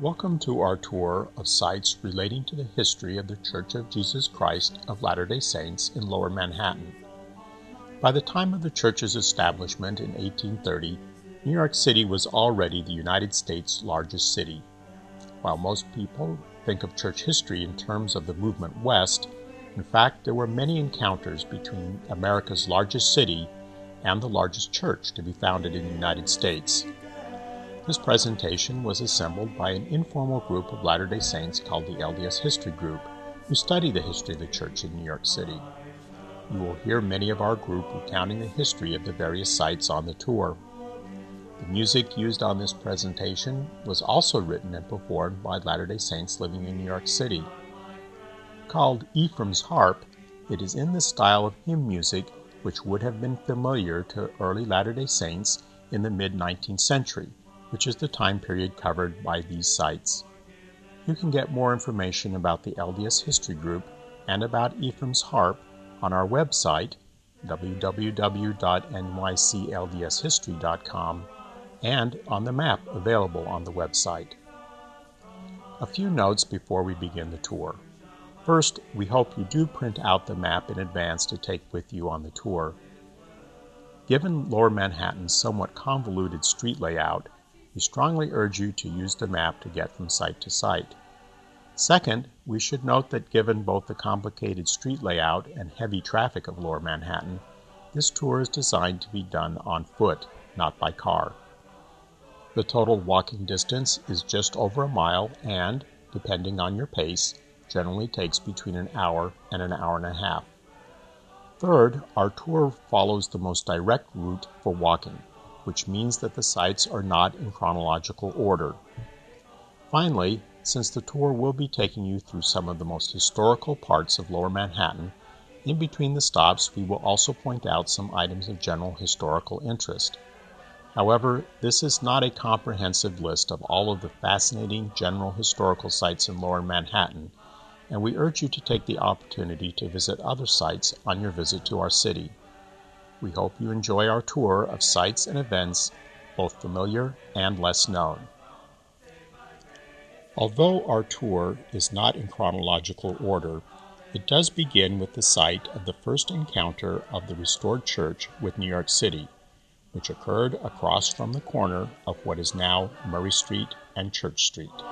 Welcome to our tour of sites relating to the history of the Church of Jesus Christ of Latter day Saints in Lower Manhattan. By the time of the church's establishment in 1830, New York City was already the United States' largest city. While most people think of church history in terms of the movement west, in fact, there were many encounters between America's largest city and the largest church to be founded in the United States. This presentation was assembled by an informal group of Latter day Saints called the LDS History Group, who study the history of the church in New York City. You will hear many of our group recounting the history of the various sites on the tour. The music used on this presentation was also written and performed by Latter day Saints living in New York City. Called Ephraim's Harp, it is in the style of hymn music which would have been familiar to early Latter day Saints in the mid 19th century which is the time period covered by these sites. You can get more information about the LDS History Group and about Ephraim's Harp on our website, www.nycldshistory.com, and on the map available on the website. A few notes before we begin the tour. First, we hope you do print out the map in advance to take with you on the tour. Given Lower Manhattan's somewhat convoluted street layout, we strongly urge you to use the map to get from site to site. Second, we should note that given both the complicated street layout and heavy traffic of Lower Manhattan, this tour is designed to be done on foot, not by car. The total walking distance is just over a mile and, depending on your pace, generally takes between an hour and an hour and a half. Third, our tour follows the most direct route for walking which means that the sites are not in chronological order. Finally, since the tour will be taking you through some of the most historical parts of Lower Manhattan, in between the stops we will also point out some items of general historical interest. However, this is not a comprehensive list of all of the fascinating general historical sites in Lower Manhattan, and we urge you to take the opportunity to visit other sites on your visit to our city. We hope you enjoy our tour of sites and events, both familiar and less known. Although our tour is not in chronological order, it does begin with the site of the first encounter of the restored church with New York City, which occurred across from the corner of what is now Murray Street and Church Street.